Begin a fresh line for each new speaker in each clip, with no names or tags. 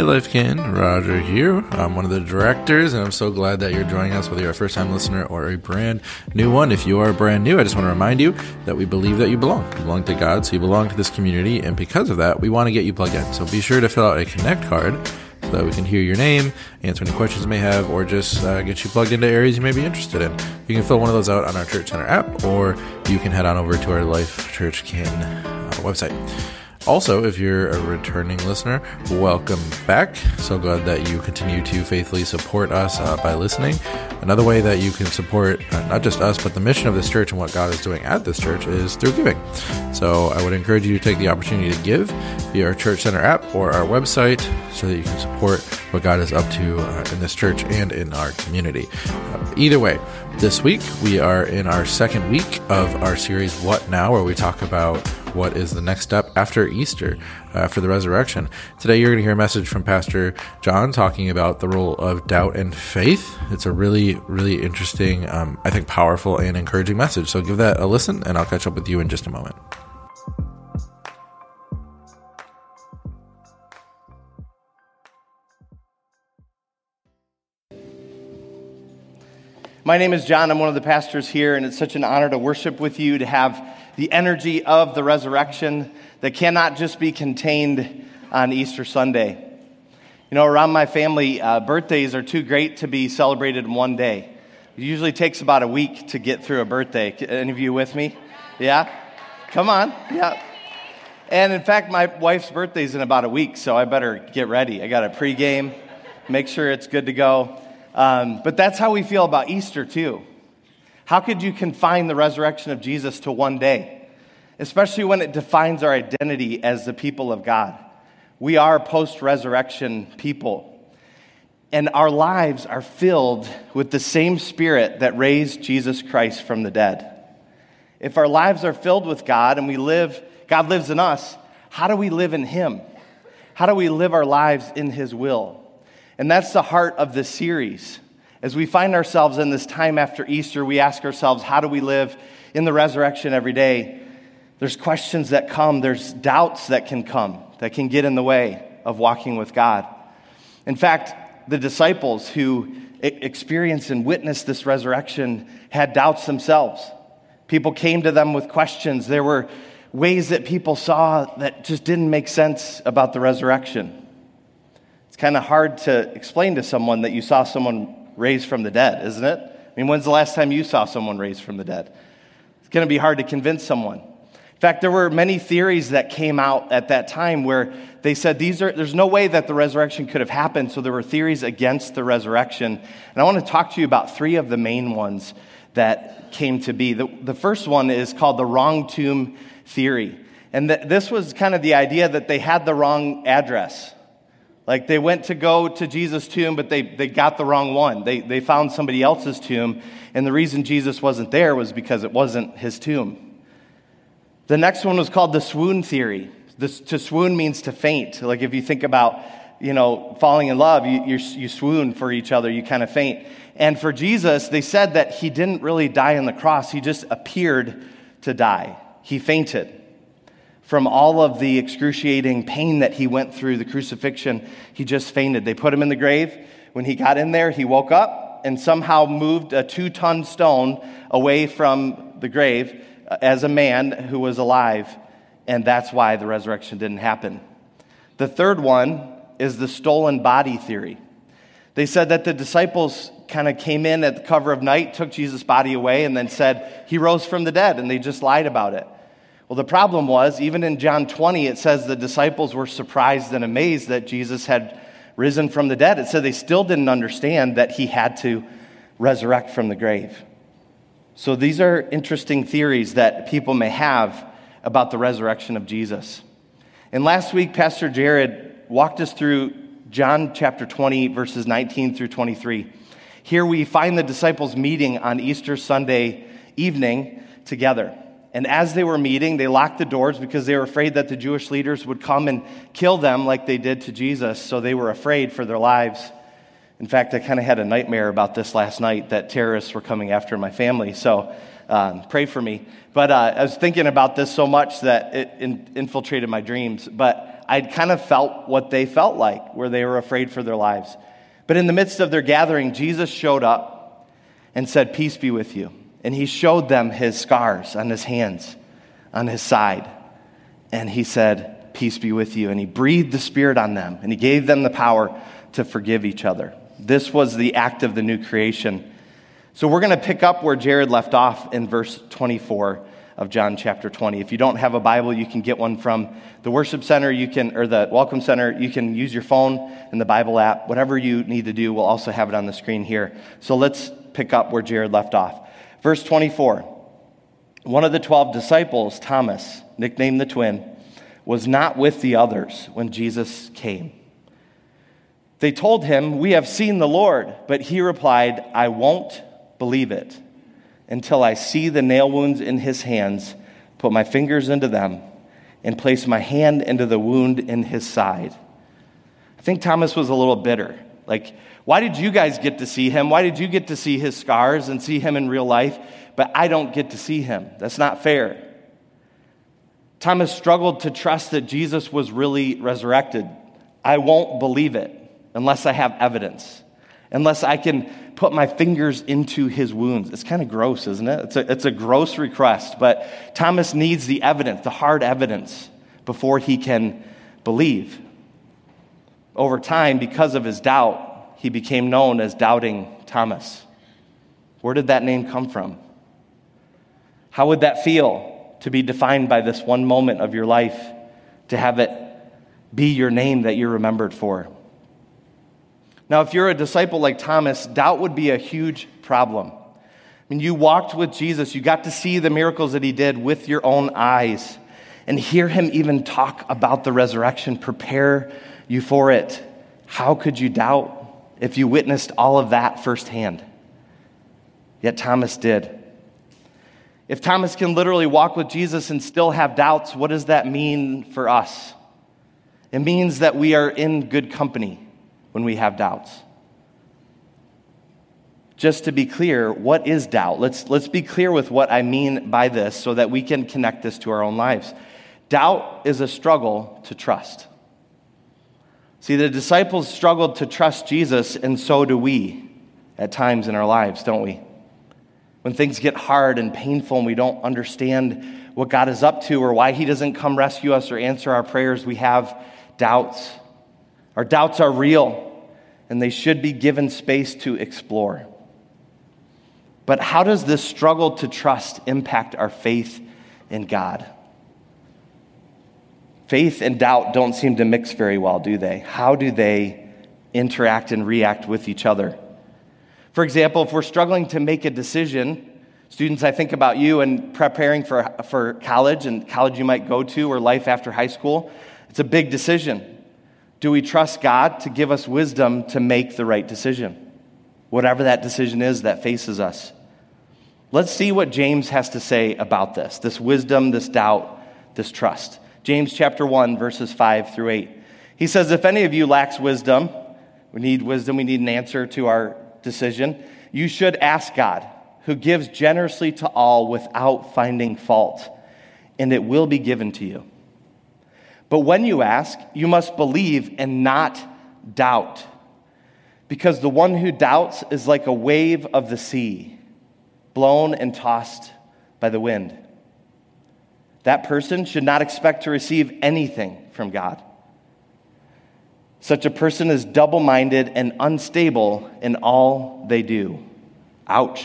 Hey, Lifekin, Roger here. I'm one of the directors, and I'm so glad that you're joining us, whether you're a first time listener or a brand new one. If you are brand new, I just want to remind you that we believe that you belong. You belong to God, so you belong to this community, and because of that, we want to get you plugged in. So be sure to fill out a Connect card so that we can hear your name, answer any questions you may have, or just uh, get you plugged into areas you may be interested in. You can fill one of those out on our Church Center app, or you can head on over to our Life Church Kin uh, website. Also, if you're a returning listener, welcome back. So glad that you continue to faithfully support us uh, by listening. Another way that you can support uh, not just us, but the mission of this church and what God is doing at this church is through giving. So I would encourage you to take the opportunity to give via our Church Center app or our website so that you can support what God is up to uh, in this church and in our community. Uh, either way, this week we are in our second week of our series, What Now, where we talk about what is the next step after Easter, after the resurrection. Today, you're going to hear a message from Pastor John talking about the role of doubt and faith. It's a really, really interesting, um, I think, powerful and encouraging message. So give that a listen, and I'll catch up with you in just a moment.
My name is John. I'm one of the pastors here, and it's such an honor to worship with you, to have the energy of the resurrection that cannot just be contained on Easter Sunday. You know, around my family, uh, birthdays are too great to be celebrated in one day. It usually takes about a week to get through a birthday. Any of you with me? Yeah? Come on. Yeah. And in fact, my wife's birthday is in about a week, so I better get ready. I got a pregame, make sure it's good to go. Um, but that's how we feel about Easter, too. How could you confine the resurrection of Jesus to one day, especially when it defines our identity as the people of God? We are post resurrection people. And our lives are filled with the same spirit that raised Jesus Christ from the dead. If our lives are filled with God and we live, God lives in us, how do we live in Him? How do we live our lives in His will? And that's the heart of this series. As we find ourselves in this time after Easter, we ask ourselves, how do we live in the resurrection every day? There's questions that come, there's doubts that can come, that can get in the way of walking with God. In fact, the disciples who experienced and witnessed this resurrection had doubts themselves. People came to them with questions. There were ways that people saw that just didn't make sense about the resurrection kind of hard to explain to someone that you saw someone raised from the dead, isn't it? I mean, when's the last time you saw someone raised from the dead? It's going to be hard to convince someone. In fact, there were many theories that came out at that time where they said these are, there's no way that the resurrection could have happened, so there were theories against the resurrection. And I want to talk to you about three of the main ones that came to be. The, the first one is called the wrong tomb theory. And th- this was kind of the idea that they had the wrong address. Like they went to go to Jesus' tomb, but they, they got the wrong one. They, they found somebody else's tomb, and the reason Jesus wasn't there was because it wasn't his tomb. The next one was called the swoon theory. This, to swoon means to faint. Like if you think about, you know, falling in love, you, you swoon for each other, you kind of faint. And for Jesus, they said that he didn't really die on the cross, he just appeared to die. He fainted from all of the excruciating pain that he went through, the crucifixion, he just fainted. They put him in the grave. When he got in there, he woke up and somehow moved a two ton stone away from the grave uh, as a man who was alive. And that's why the resurrection didn't happen. The third one is the stolen body theory. They said that the disciples kind of came in at the cover of night, took Jesus' body away, and then said he rose from the dead, and they just lied about it. Well, the problem was, even in John 20, it says the disciples were surprised and amazed that Jesus had risen from the dead. It said they still didn't understand that he had to resurrect from the grave. So these are interesting theories that people may have about the resurrection of Jesus. And last week, Pastor Jared walked us through John chapter 20, verses 19 through 23. Here we find the disciples meeting on Easter Sunday evening together. And as they were meeting, they locked the doors because they were afraid that the Jewish leaders would come and kill them like they did to Jesus. So they were afraid for their lives. In fact, I kind of had a nightmare about this last night that terrorists were coming after my family. So um, pray for me. But uh, I was thinking about this so much that it in- infiltrated my dreams. But I'd kind of felt what they felt like, where they were afraid for their lives. But in the midst of their gathering, Jesus showed up and said, Peace be with you. And he showed them his scars on his hands, on his side. And he said, Peace be with you. And he breathed the Spirit on them, and he gave them the power to forgive each other. This was the act of the new creation. So we're going to pick up where Jared left off in verse 24 of John chapter 20. If you don't have a Bible, you can get one from the worship center, you can or the welcome center, you can use your phone and the Bible app. Whatever you need to do, we'll also have it on the screen here. So let's pick up where Jared left off. Verse 24. One of the 12 disciples, Thomas, nicknamed the twin, was not with the others when Jesus came. They told him, We have seen the Lord. But he replied, I won't believe it until I see the nail wounds in his hands, put my fingers into them, and place my hand into the wound in his side. I think Thomas was a little bitter. Like, why did you guys get to see him? Why did you get to see his scars and see him in real life, but I don't get to see him? That's not fair. Thomas struggled to trust that Jesus was really resurrected. I won't believe it unless I have evidence, unless I can put my fingers into his wounds. It's kind of gross, isn't it? It's a, it's a gross request, but Thomas needs the evidence, the hard evidence, before he can believe. Over time, because of his doubt, he became known as Doubting Thomas. Where did that name come from? How would that feel to be defined by this one moment of your life, to have it be your name that you're remembered for? Now, if you're a disciple like Thomas, doubt would be a huge problem. I mean, you walked with Jesus, you got to see the miracles that he did with your own eyes and hear him even talk about the resurrection, prepare you for it. How could you doubt if you witnessed all of that firsthand? Yet Thomas did. If Thomas can literally walk with Jesus and still have doubts, what does that mean for us? It means that we are in good company when we have doubts. Just to be clear, what is doubt? Let's, let's be clear with what I mean by this so that we can connect this to our own lives. Doubt is a struggle to trust. See, the disciples struggled to trust Jesus, and so do we at times in our lives, don't we? When things get hard and painful and we don't understand what God is up to or why He doesn't come rescue us or answer our prayers, we have doubts. Our doubts are real, and they should be given space to explore. But how does this struggle to trust impact our faith in God? Faith and doubt don't seem to mix very well, do they? How do they interact and react with each other? For example, if we're struggling to make a decision, students, I think about you and preparing for, for college and college you might go to or life after high school. It's a big decision. Do we trust God to give us wisdom to make the right decision? Whatever that decision is that faces us. Let's see what James has to say about this this wisdom, this doubt, this trust. James chapter 1, verses 5 through 8. He says, If any of you lacks wisdom, we need wisdom, we need an answer to our decision, you should ask God, who gives generously to all without finding fault, and it will be given to you. But when you ask, you must believe and not doubt. Because the one who doubts is like a wave of the sea, blown and tossed by the wind. That person should not expect to receive anything from God. Such a person is double minded and unstable in all they do. Ouch.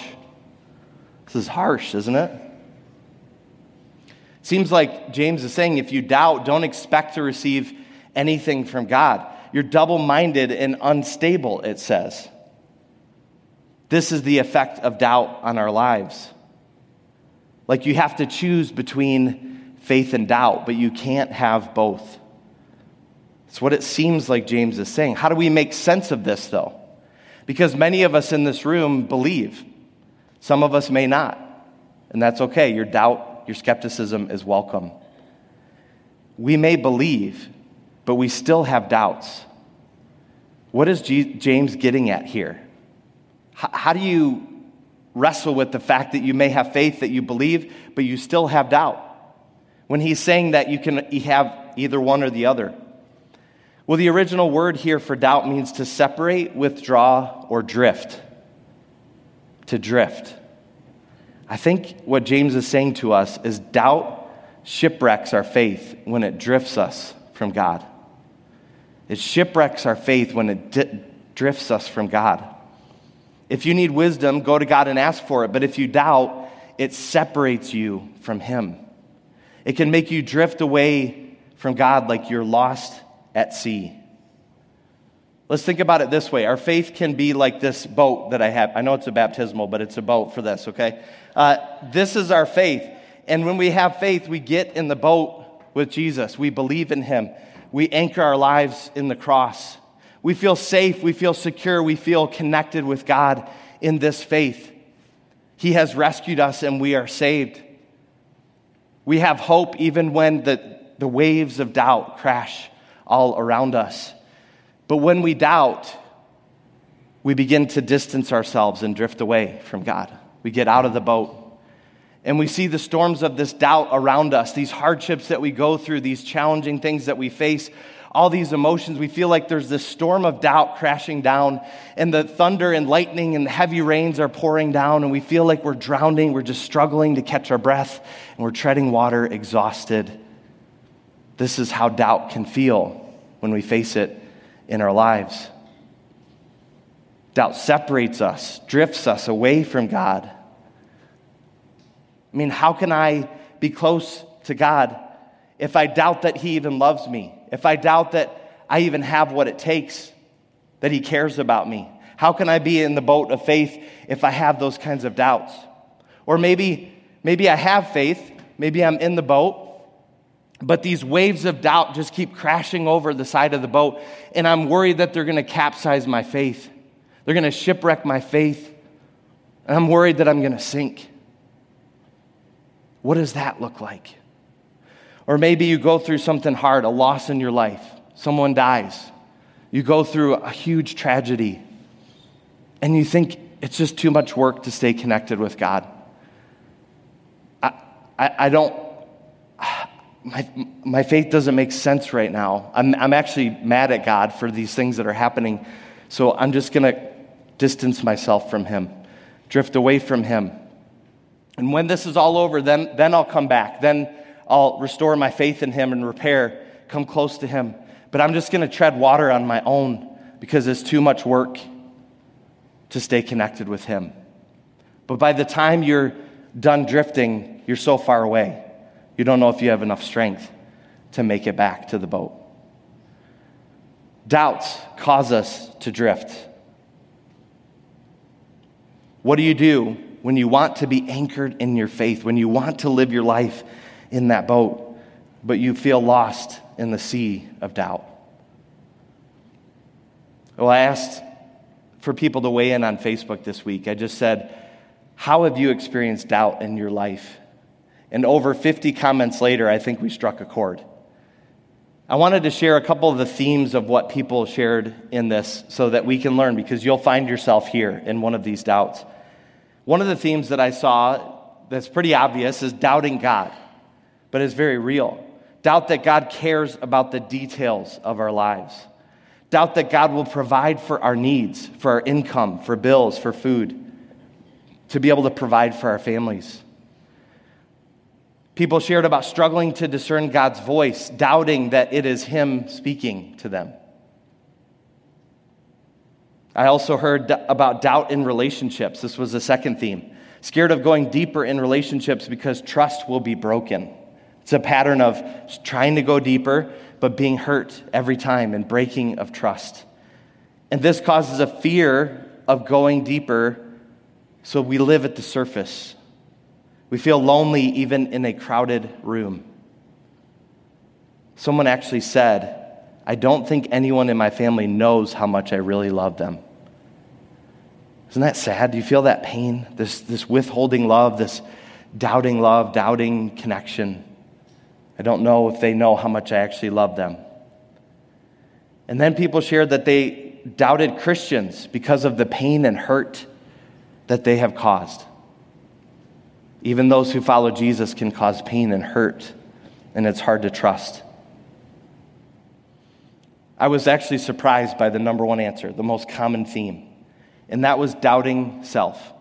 This is harsh, isn't it? Seems like James is saying if you doubt, don't expect to receive anything from God. You're double minded and unstable, it says. This is the effect of doubt on our lives. Like you have to choose between faith and doubt, but you can't have both. It's what it seems like James is saying. How do we make sense of this, though? Because many of us in this room believe, some of us may not, and that's okay. Your doubt your skepticism is welcome. We may believe, but we still have doubts. What is G- James getting at here? H- how do you wrestle with the fact that you may have faith that you believe, but you still have doubt? When he's saying that you can have either one or the other. Well, the original word here for doubt means to separate, withdraw, or drift. To drift. I think what James is saying to us is doubt shipwrecks our faith when it drifts us from God. It shipwrecks our faith when it di- drifts us from God. If you need wisdom, go to God and ask for it. But if you doubt, it separates you from Him. It can make you drift away from God like you're lost at sea. Let's think about it this way. Our faith can be like this boat that I have. I know it's a baptismal, but it's a boat for this, okay? Uh, this is our faith. And when we have faith, we get in the boat with Jesus. We believe in him. We anchor our lives in the cross. We feel safe. We feel secure. We feel connected with God in this faith. He has rescued us and we are saved. We have hope even when the, the waves of doubt crash all around us. But when we doubt, we begin to distance ourselves and drift away from God. We get out of the boat. And we see the storms of this doubt around us, these hardships that we go through, these challenging things that we face, all these emotions. We feel like there's this storm of doubt crashing down, and the thunder and lightning and heavy rains are pouring down, and we feel like we're drowning. We're just struggling to catch our breath, and we're treading water exhausted. This is how doubt can feel when we face it in our lives. Doubt separates us, drifts us away from God. I mean, how can I be close to God if I doubt that He even loves me? If I doubt that I even have what it takes, that He cares about me? How can I be in the boat of faith if I have those kinds of doubts? Or maybe, maybe I have faith, maybe I'm in the boat, but these waves of doubt just keep crashing over the side of the boat, and I'm worried that they're going to capsize my faith. They're going to shipwreck my faith, and I'm worried that I'm going to sink. What does that look like? Or maybe you go through something hard, a loss in your life, someone dies. You go through a huge tragedy, and you think it's just too much work to stay connected with God. I, I, I don't my, my faith doesn't make sense right now. I'm, I'm actually mad at God for these things that are happening. So I'm just going to distance myself from Him, drift away from Him. And when this is all over, then, then I'll come back. Then I'll restore my faith in Him and repair, come close to Him. But I'm just going to tread water on my own because it's too much work to stay connected with Him. But by the time you're done drifting, you're so far away. You don't know if you have enough strength to make it back to the boat. Doubts cause us to drift. What do you do when you want to be anchored in your faith, when you want to live your life in that boat, but you feel lost in the sea of doubt? Well, I asked for people to weigh in on Facebook this week. I just said, How have you experienced doubt in your life? And over 50 comments later, I think we struck a chord. I wanted to share a couple of the themes of what people shared in this so that we can learn because you'll find yourself here in one of these doubts. One of the themes that I saw that's pretty obvious is doubting God, but it's very real. Doubt that God cares about the details of our lives. Doubt that God will provide for our needs, for our income, for bills, for food, to be able to provide for our families. People shared about struggling to discern God's voice, doubting that it is Him speaking to them. I also heard about doubt in relationships. This was the second theme. Scared of going deeper in relationships because trust will be broken. It's a pattern of trying to go deeper, but being hurt every time and breaking of trust. And this causes a fear of going deeper, so we live at the surface we feel lonely even in a crowded room. Someone actually said, I don't think anyone in my family knows how much I really love them. Isn't that sad? Do you feel that pain? This, this withholding love, this doubting love, doubting connection. I don't know if they know how much I actually love them. And then people shared that they doubted Christians because of the pain and hurt that they have caused. Even those who follow Jesus can cause pain and hurt, and it's hard to trust. I was actually surprised by the number one answer, the most common theme, and that was doubting self.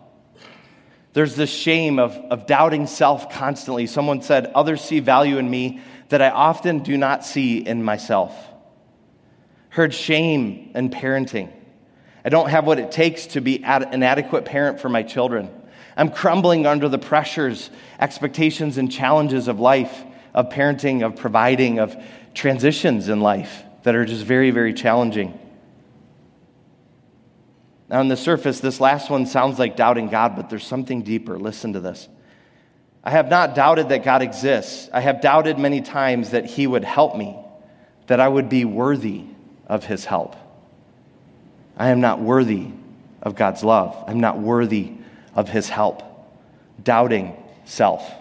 There's this shame of, of doubting self constantly. Someone said, Others see value in me that I often do not see in myself. Heard shame in parenting. I don't have what it takes to be an adequate parent for my children. I'm crumbling under the pressures, expectations, and challenges of life, of parenting, of providing, of transitions in life that are just very, very challenging. Now, on the surface, this last one sounds like doubting God, but there's something deeper. Listen to this. I have not doubted that God exists. I have doubted many times that He would help me, that I would be worthy of His help. I am not worthy of God's love. I'm not worthy of His help. Doubting self.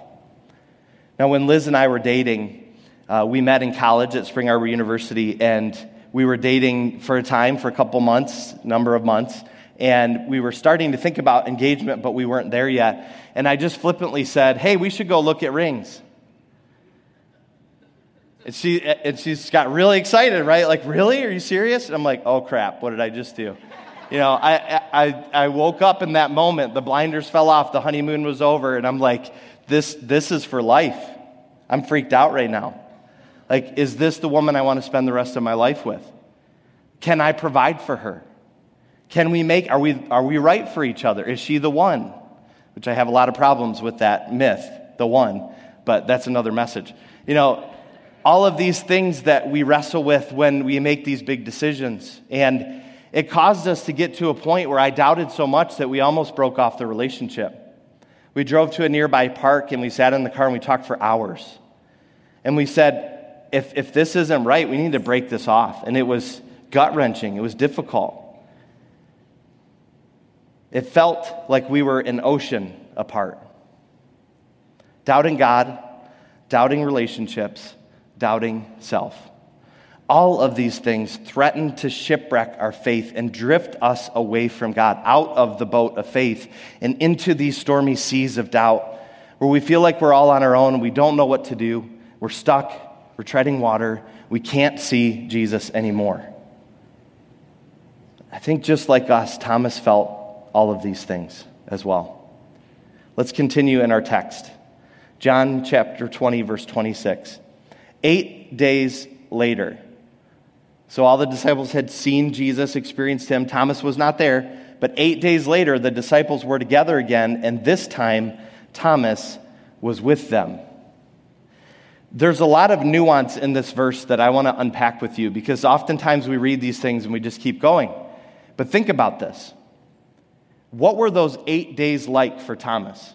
Now, when Liz and I were dating, uh, we met in college at Spring Arbor University, and we were dating for a time, for a couple months, number of months and we were starting to think about engagement, but we weren't there yet. And I just flippantly said, Hey, we should go look at rings. And, she, and she's got really excited, right? Like, really? Are you serious? And I'm like, Oh crap, what did I just do? You know, I, I, I woke up in that moment. The blinders fell off, the honeymoon was over, and I'm like, this, this is for life. I'm freaked out right now. Like, is this the woman I want to spend the rest of my life with? Can I provide for her? Can we make, are we, are we right for each other? Is she the one? Which I have a lot of problems with that myth, the one, but that's another message. You know, all of these things that we wrestle with when we make these big decisions. And it caused us to get to a point where I doubted so much that we almost broke off the relationship. We drove to a nearby park and we sat in the car and we talked for hours. And we said, if, if this isn't right, we need to break this off. And it was gut wrenching, it was difficult. It felt like we were an ocean apart. Doubting God, doubting relationships, doubting self. All of these things threaten to shipwreck our faith and drift us away from God, out of the boat of faith and into these stormy seas of doubt, where we feel like we're all on our own, we don't know what to do, we're stuck, we're treading water, we can't see Jesus anymore. I think just like us, Thomas felt all of these things as well. Let's continue in our text. John chapter 20, verse 26. Eight days later, so all the disciples had seen Jesus, experienced him. Thomas was not there, but eight days later, the disciples were together again, and this time, Thomas was with them. There's a lot of nuance in this verse that I want to unpack with you because oftentimes we read these things and we just keep going. But think about this. What were those eight days like for Thomas?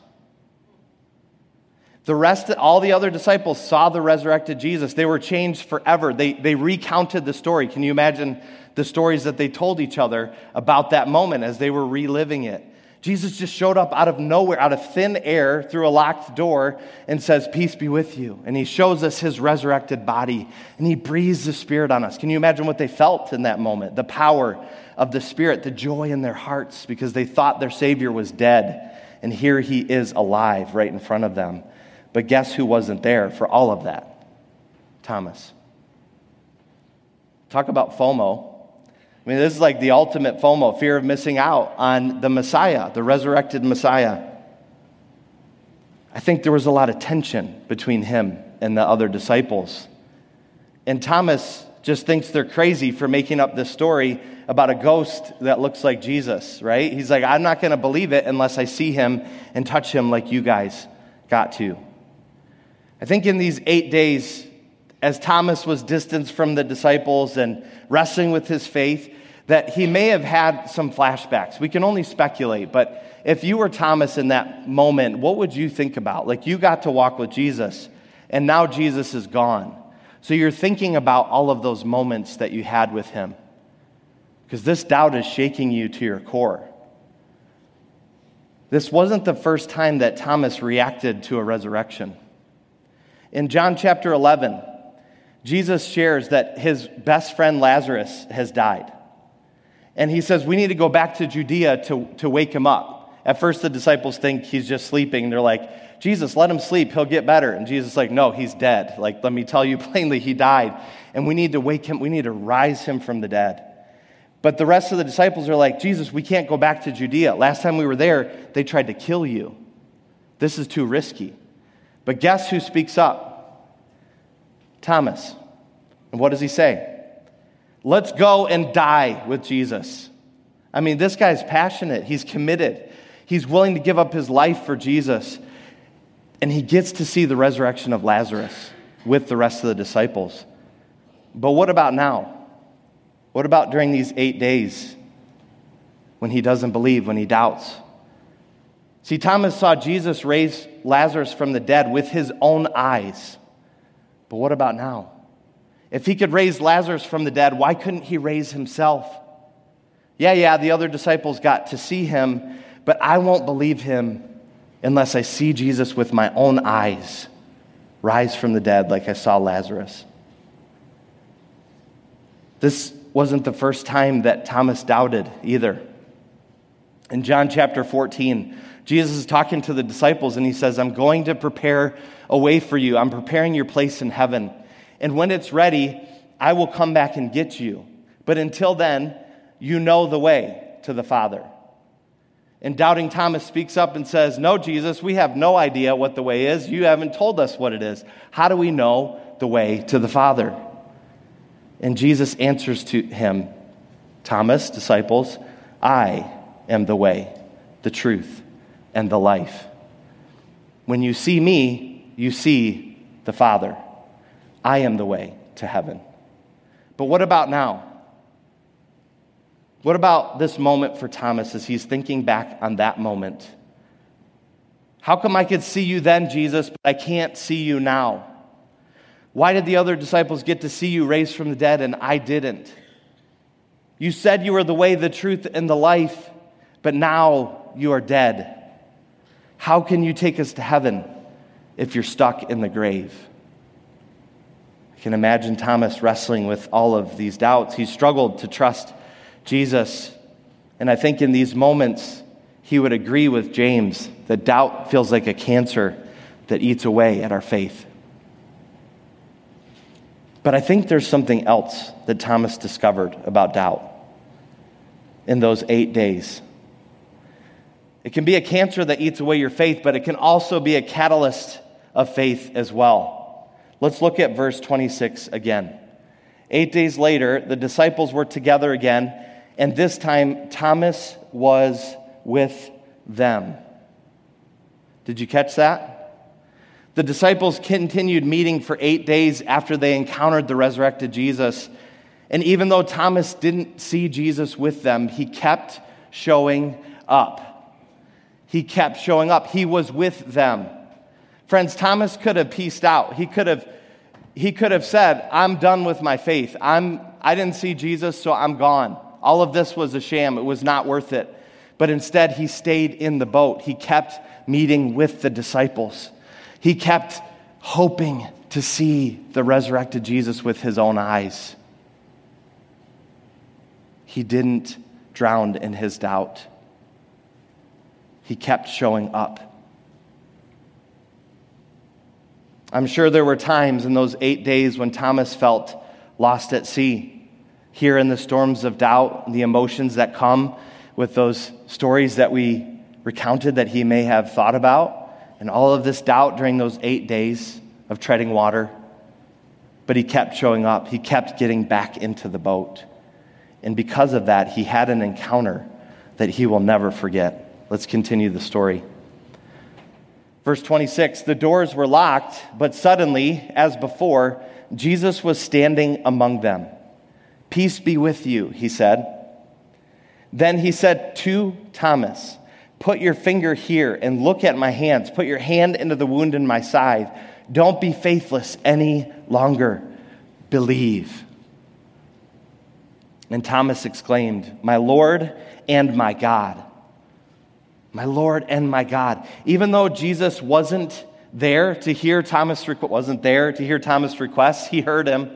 The rest, all the other disciples saw the resurrected Jesus. They were changed forever. They, they recounted the story. Can you imagine the stories that they told each other about that moment as they were reliving it? Jesus just showed up out of nowhere, out of thin air, through a locked door, and says, Peace be with you. And he shows us his resurrected body, and he breathes the Spirit on us. Can you imagine what they felt in that moment? The power of the Spirit, the joy in their hearts, because they thought their Savior was dead, and here he is alive right in front of them. But guess who wasn't there for all of that? Thomas. Talk about FOMO. I mean, this is like the ultimate FOMO, fear of missing out on the Messiah, the resurrected Messiah. I think there was a lot of tension between him and the other disciples. And Thomas just thinks they're crazy for making up this story about a ghost that looks like Jesus, right? He's like, I'm not going to believe it unless I see him and touch him like you guys got to. I think in these eight days, as Thomas was distanced from the disciples and wrestling with his faith, that he may have had some flashbacks. We can only speculate, but if you were Thomas in that moment, what would you think about? Like you got to walk with Jesus, and now Jesus is gone. So you're thinking about all of those moments that you had with him. Because this doubt is shaking you to your core. This wasn't the first time that Thomas reacted to a resurrection. In John chapter 11, Jesus shares that his best friend Lazarus has died. And he says, We need to go back to Judea to, to wake him up. At first, the disciples think he's just sleeping. They're like, Jesus, let him sleep. He'll get better. And Jesus is like, no, he's dead. Like, let me tell you plainly, he died. And we need to wake him, we need to rise him from the dead. But the rest of the disciples are like, Jesus, we can't go back to Judea. Last time we were there, they tried to kill you. This is too risky. But guess who speaks up? Thomas. And what does he say? Let's go and die with Jesus. I mean, this guy's passionate. He's committed. He's willing to give up his life for Jesus. And he gets to see the resurrection of Lazarus with the rest of the disciples. But what about now? What about during these eight days when he doesn't believe, when he doubts? See, Thomas saw Jesus raise Lazarus from the dead with his own eyes. But what about now? If he could raise Lazarus from the dead, why couldn't he raise himself? Yeah, yeah, the other disciples got to see him, but I won't believe him unless I see Jesus with my own eyes rise from the dead like I saw Lazarus. This wasn't the first time that Thomas doubted either. In John chapter 14, Jesus is talking to the disciples and he says, I'm going to prepare a way for you. I'm preparing your place in heaven. And when it's ready, I will come back and get you. But until then, you know the way to the Father. And doubting Thomas speaks up and says, No, Jesus, we have no idea what the way is. You haven't told us what it is. How do we know the way to the Father? And Jesus answers to him, Thomas, disciples, I am the way, the truth, and the life. When you see me, you see the Father. I am the way to heaven. But what about now? What about this moment for Thomas as he's thinking back on that moment? How come I could see you then, Jesus, but I can't see you now? Why did the other disciples get to see you raised from the dead and I didn't? You said you were the way, the truth, and the life, but now you are dead. How can you take us to heaven if you're stuck in the grave? I can imagine Thomas wrestling with all of these doubts. He struggled to trust Jesus. And I think in these moments, he would agree with James that doubt feels like a cancer that eats away at our faith. But I think there's something else that Thomas discovered about doubt in those eight days. It can be a cancer that eats away your faith, but it can also be a catalyst of faith as well. Let's look at verse 26 again. Eight days later, the disciples were together again, and this time Thomas was with them. Did you catch that? The disciples continued meeting for eight days after they encountered the resurrected Jesus. And even though Thomas didn't see Jesus with them, he kept showing up. He kept showing up. He was with them. Friends, Thomas could have pieced out. He could have, he could have said, I'm done with my faith. I'm, I didn't see Jesus, so I'm gone. All of this was a sham. It was not worth it. But instead, he stayed in the boat. He kept meeting with the disciples. He kept hoping to see the resurrected Jesus with his own eyes. He didn't drown in his doubt. He kept showing up. I'm sure there were times in those eight days when Thomas felt lost at sea, here in the storms of doubt, the emotions that come with those stories that we recounted that he may have thought about and all of this doubt during those eight days of treading water. But he kept showing up, he kept getting back into the boat. And because of that, he had an encounter that he will never forget. Let's continue the story. Verse 26 The doors were locked, but suddenly, as before, Jesus was standing among them. Peace be with you, he said. Then he said to Thomas, Put your finger here and look at my hands. Put your hand into the wound in my side. Don't be faithless any longer. Believe. And Thomas exclaimed, My Lord and my God. My Lord and my God. Even though Jesus wasn't there to hear Thomas wasn't there to hear Thomas' requests, he heard him.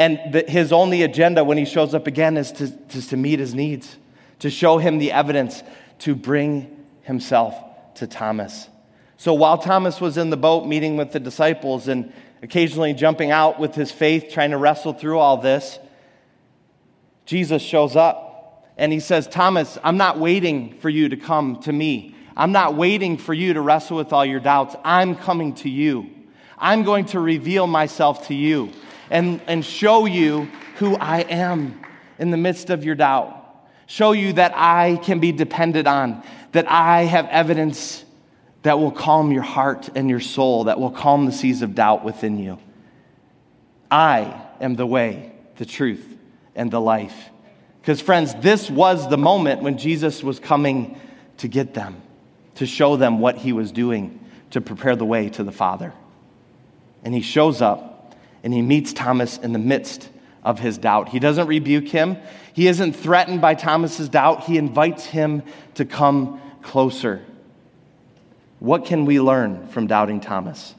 And the, his only agenda when he shows up again is to, to, to meet his needs, to show him the evidence, to bring himself to Thomas. So while Thomas was in the boat meeting with the disciples and occasionally jumping out with his faith, trying to wrestle through all this, Jesus shows up and he says, Thomas, I'm not waiting for you to come to me. I'm not waiting for you to wrestle with all your doubts. I'm coming to you. I'm going to reveal myself to you and, and show you who I am in the midst of your doubt. Show you that I can be depended on, that I have evidence that will calm your heart and your soul, that will calm the seas of doubt within you. I am the way, the truth, and the life. Because, friends, this was the moment when Jesus was coming to get them, to show them what he was doing, to prepare the way to the Father. And he shows up and he meets Thomas in the midst of his doubt. He doesn't rebuke him, he isn't threatened by Thomas's doubt. He invites him to come closer. What can we learn from doubting Thomas?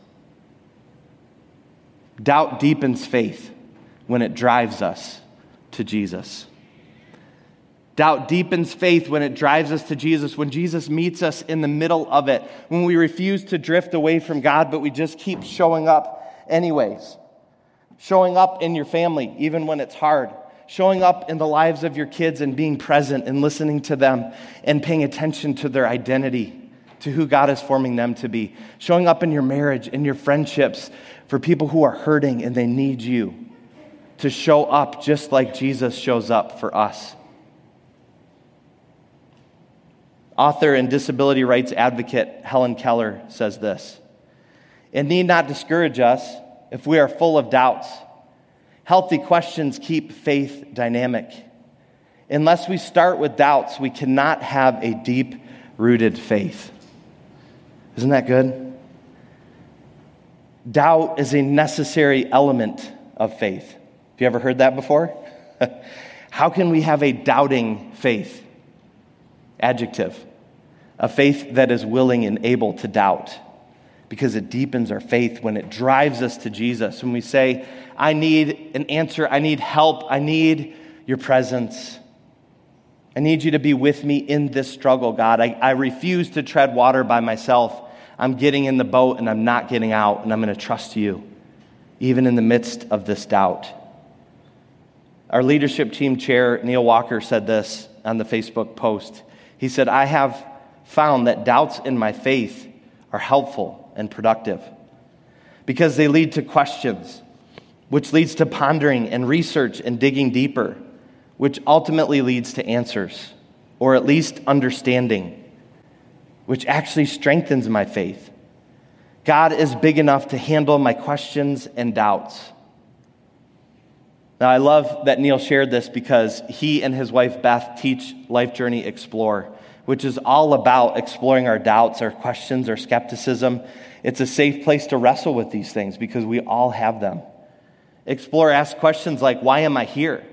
Doubt deepens faith when it drives us to Jesus. Doubt deepens faith when it drives us to Jesus, when Jesus meets us in the middle of it, when we refuse to drift away from God, but we just keep showing up anyways. Showing up in your family, even when it's hard. Showing up in the lives of your kids and being present and listening to them and paying attention to their identity to who God is forming them to be. Showing up in your marriage, in your friendships, for people who are hurting and they need you to show up just like Jesus shows up for us. Author and disability rights advocate Helen Keller says this It need not discourage us if we are full of doubts. Healthy questions keep faith dynamic. Unless we start with doubts, we cannot have a deep rooted faith. Isn't that good? Doubt is a necessary element of faith. Have you ever heard that before? How can we have a doubting faith? Adjective. A faith that is willing and able to doubt because it deepens our faith when it drives us to Jesus. When we say, I need an answer, I need help, I need your presence. I need you to be with me in this struggle, God. I, I refuse to tread water by myself. I'm getting in the boat and I'm not getting out, and I'm going to trust you, even in the midst of this doubt. Our leadership team chair, Neil Walker, said this on the Facebook post. He said, I have found that doubts in my faith are helpful and productive because they lead to questions, which leads to pondering and research and digging deeper which ultimately leads to answers, or at least understanding, which actually strengthens my faith. God is big enough to handle my questions and doubts. Now, I love that Neil shared this because he and his wife Beth teach Life Journey Explore, which is all about exploring our doubts, our questions, our skepticism. It's a safe place to wrestle with these things because we all have them. Explore asks questions like, Why am I here?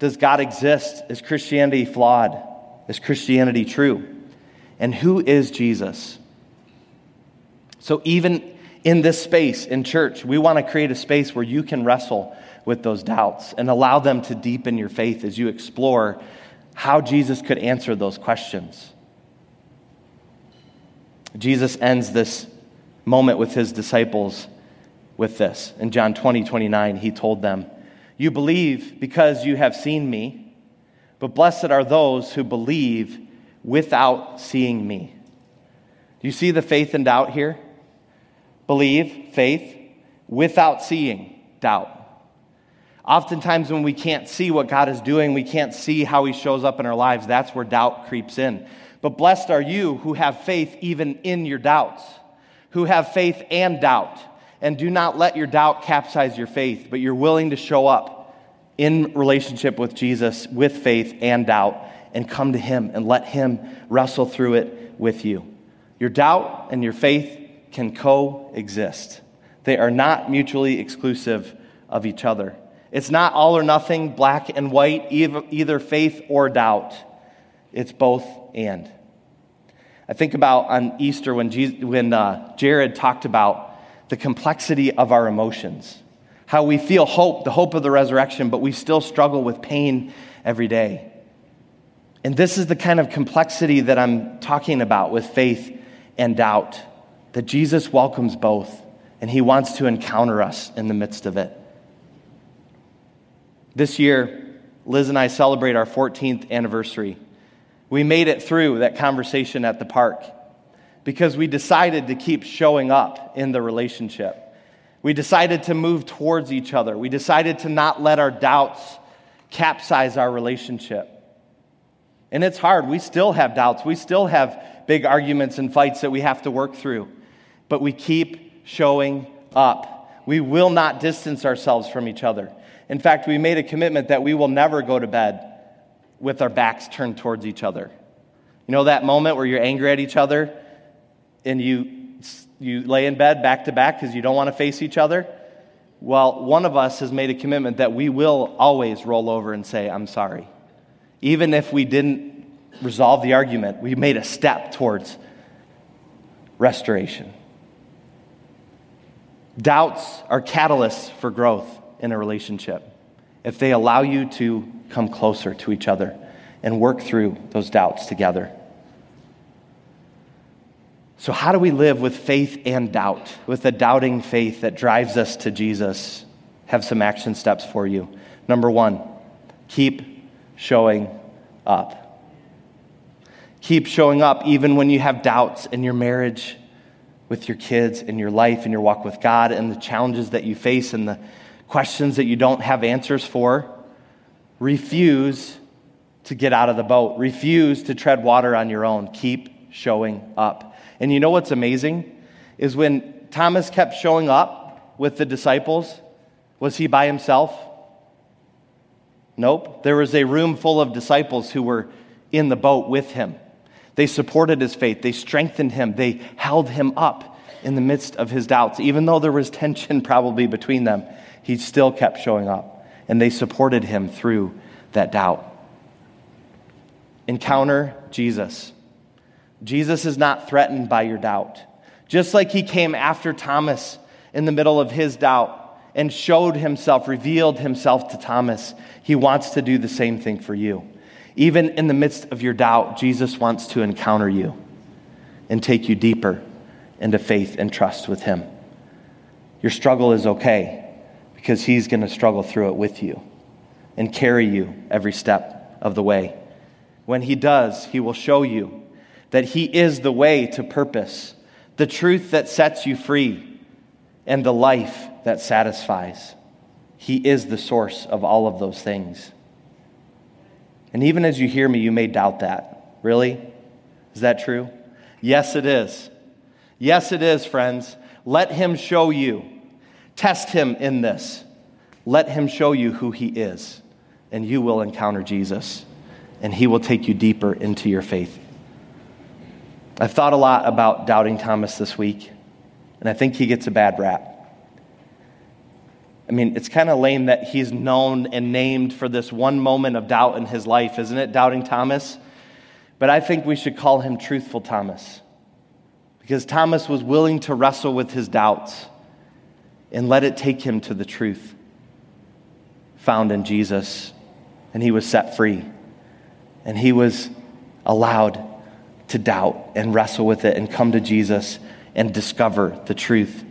Does God exist? Is Christianity flawed? Is Christianity true? And who is Jesus? So, even in this space in church, we want to create a space where you can wrestle with those doubts and allow them to deepen your faith as you explore how Jesus could answer those questions. Jesus ends this moment with his disciples with this. In John 20, 29, he told them, you believe because you have seen me, but blessed are those who believe without seeing me. Do you see the faith and doubt here? Believe, faith, without seeing, doubt. Oftentimes, when we can't see what God is doing, we can't see how He shows up in our lives, that's where doubt creeps in. But blessed are you who have faith even in your doubts, who have faith and doubt and do not let your doubt capsize your faith, but you're willing to show up in relationship with Jesus with faith and doubt and come to Him and let Him wrestle through it with you. Your doubt and your faith can coexist, they are not mutually exclusive of each other. It's not all or nothing, black and white, either faith or doubt. It's both and. I think about on Easter when, Jesus, when uh, Jared talked about the complexity of our emotions, how we feel hope, the hope of the resurrection, but we still struggle with pain every day. And this is the kind of complexity that I'm talking about with faith and doubt. that Jesus welcomes both and he wants to encounter us in the midst of it. This year, Liz and I celebrate our 14th anniversary. We made it through that conversation at the park because we decided to keep showing up in the relationship. We decided to move towards each other. We decided to not let our doubts capsize our relationship. And it's hard. We still have doubts. We still have big arguments and fights that we have to work through. But we keep showing up. We will not distance ourselves from each other. In fact, we made a commitment that we will never go to bed with our backs turned towards each other. You know that moment where you're angry at each other and you, you lay in bed back to back because you don't want to face each other? Well, one of us has made a commitment that we will always roll over and say, I'm sorry. Even if we didn't resolve the argument, we made a step towards restoration. Doubts are catalysts for growth in a relationship if they allow you to come closer to each other and work through those doubts together. So, how do we live with faith and doubt, with a doubting faith that drives us to Jesus? Have some action steps for you. Number one, keep showing up. Keep showing up even when you have doubts in your marriage, with your kids, in your life, in your walk with God, and the challenges that you face and the questions that you don't have answers for. Refuse to get out of the boat. Refuse to tread water on your own. Keep showing up. And you know what's amazing? Is when Thomas kept showing up with the disciples, was he by himself? Nope. There was a room full of disciples who were in the boat with him. They supported his faith, they strengthened him, they held him up in the midst of his doubts. Even though there was tension probably between them, he still kept showing up, and they supported him through that doubt. Encounter Jesus. Jesus is not threatened by your doubt. Just like he came after Thomas in the middle of his doubt and showed himself, revealed himself to Thomas, he wants to do the same thing for you. Even in the midst of your doubt, Jesus wants to encounter you and take you deeper into faith and trust with him. Your struggle is okay because he's going to struggle through it with you and carry you every step of the way. When he does, he will show you that he is the way to purpose, the truth that sets you free, and the life that satisfies. He is the source of all of those things. And even as you hear me, you may doubt that. Really? Is that true? Yes, it is. Yes, it is, friends. Let him show you. Test him in this. Let him show you who he is, and you will encounter Jesus, and he will take you deeper into your faith. I've thought a lot about doubting Thomas this week, and I think he gets a bad rap. I mean, it's kind of lame that he's known and named for this one moment of doubt in his life, isn't it? Doubting Thomas. But I think we should call him Truthful Thomas because Thomas was willing to wrestle with his doubts and let it take him to the truth found in Jesus. And he was set free. And he was allowed to doubt and wrestle with it and come to Jesus and discover the truth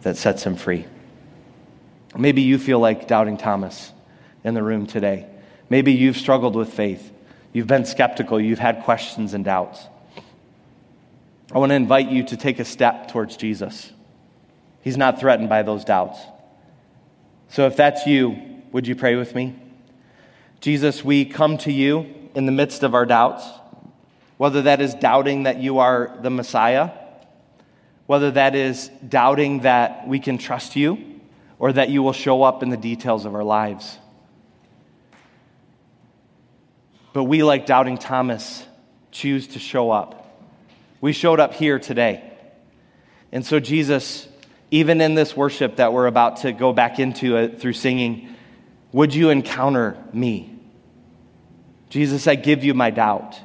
that sets him free. Maybe you feel like doubting Thomas in the room today. Maybe you've struggled with faith. You've been skeptical. You've had questions and doubts. I want to invite you to take a step towards Jesus. He's not threatened by those doubts. So if that's you, would you pray with me? Jesus, we come to you in the midst of our doubts, whether that is doubting that you are the Messiah, whether that is doubting that we can trust you or that you will show up in the details of our lives. But we, like doubting Thomas, choose to show up. We showed up here today. And so, Jesus, even in this worship that we're about to go back into uh, through singing, would you encounter me? Jesus, I give you my doubt.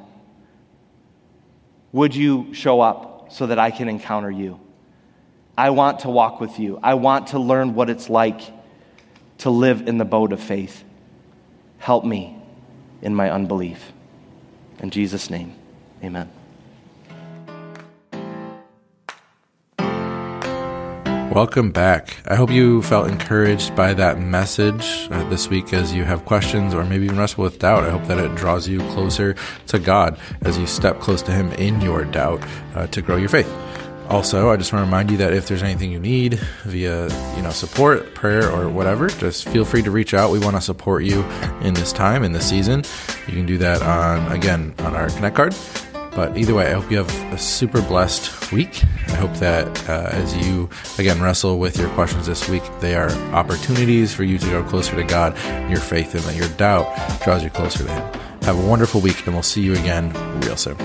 Would you show up so that I can encounter you? I want to walk with you. I want to learn what it's like to live in the boat of faith. Help me in my unbelief. In Jesus' name, amen.
Welcome back. I hope you felt encouraged by that message uh, this week as you have questions or maybe even wrestle with doubt. I hope that it draws you closer to God as you step close to Him in your doubt uh, to grow your faith. Also, I just want to remind you that if there's anything you need via, you know, support, prayer, or whatever, just feel free to reach out. We want to support you in this time, in this season. You can do that on, again, on our Connect card. But either way, I hope you have a super blessed week. I hope that uh, as you, again, wrestle with your questions this week, they are opportunities for you to go closer to God, your faith, and that your doubt draws you closer to Him. Have a wonderful week, and we'll see you again real soon.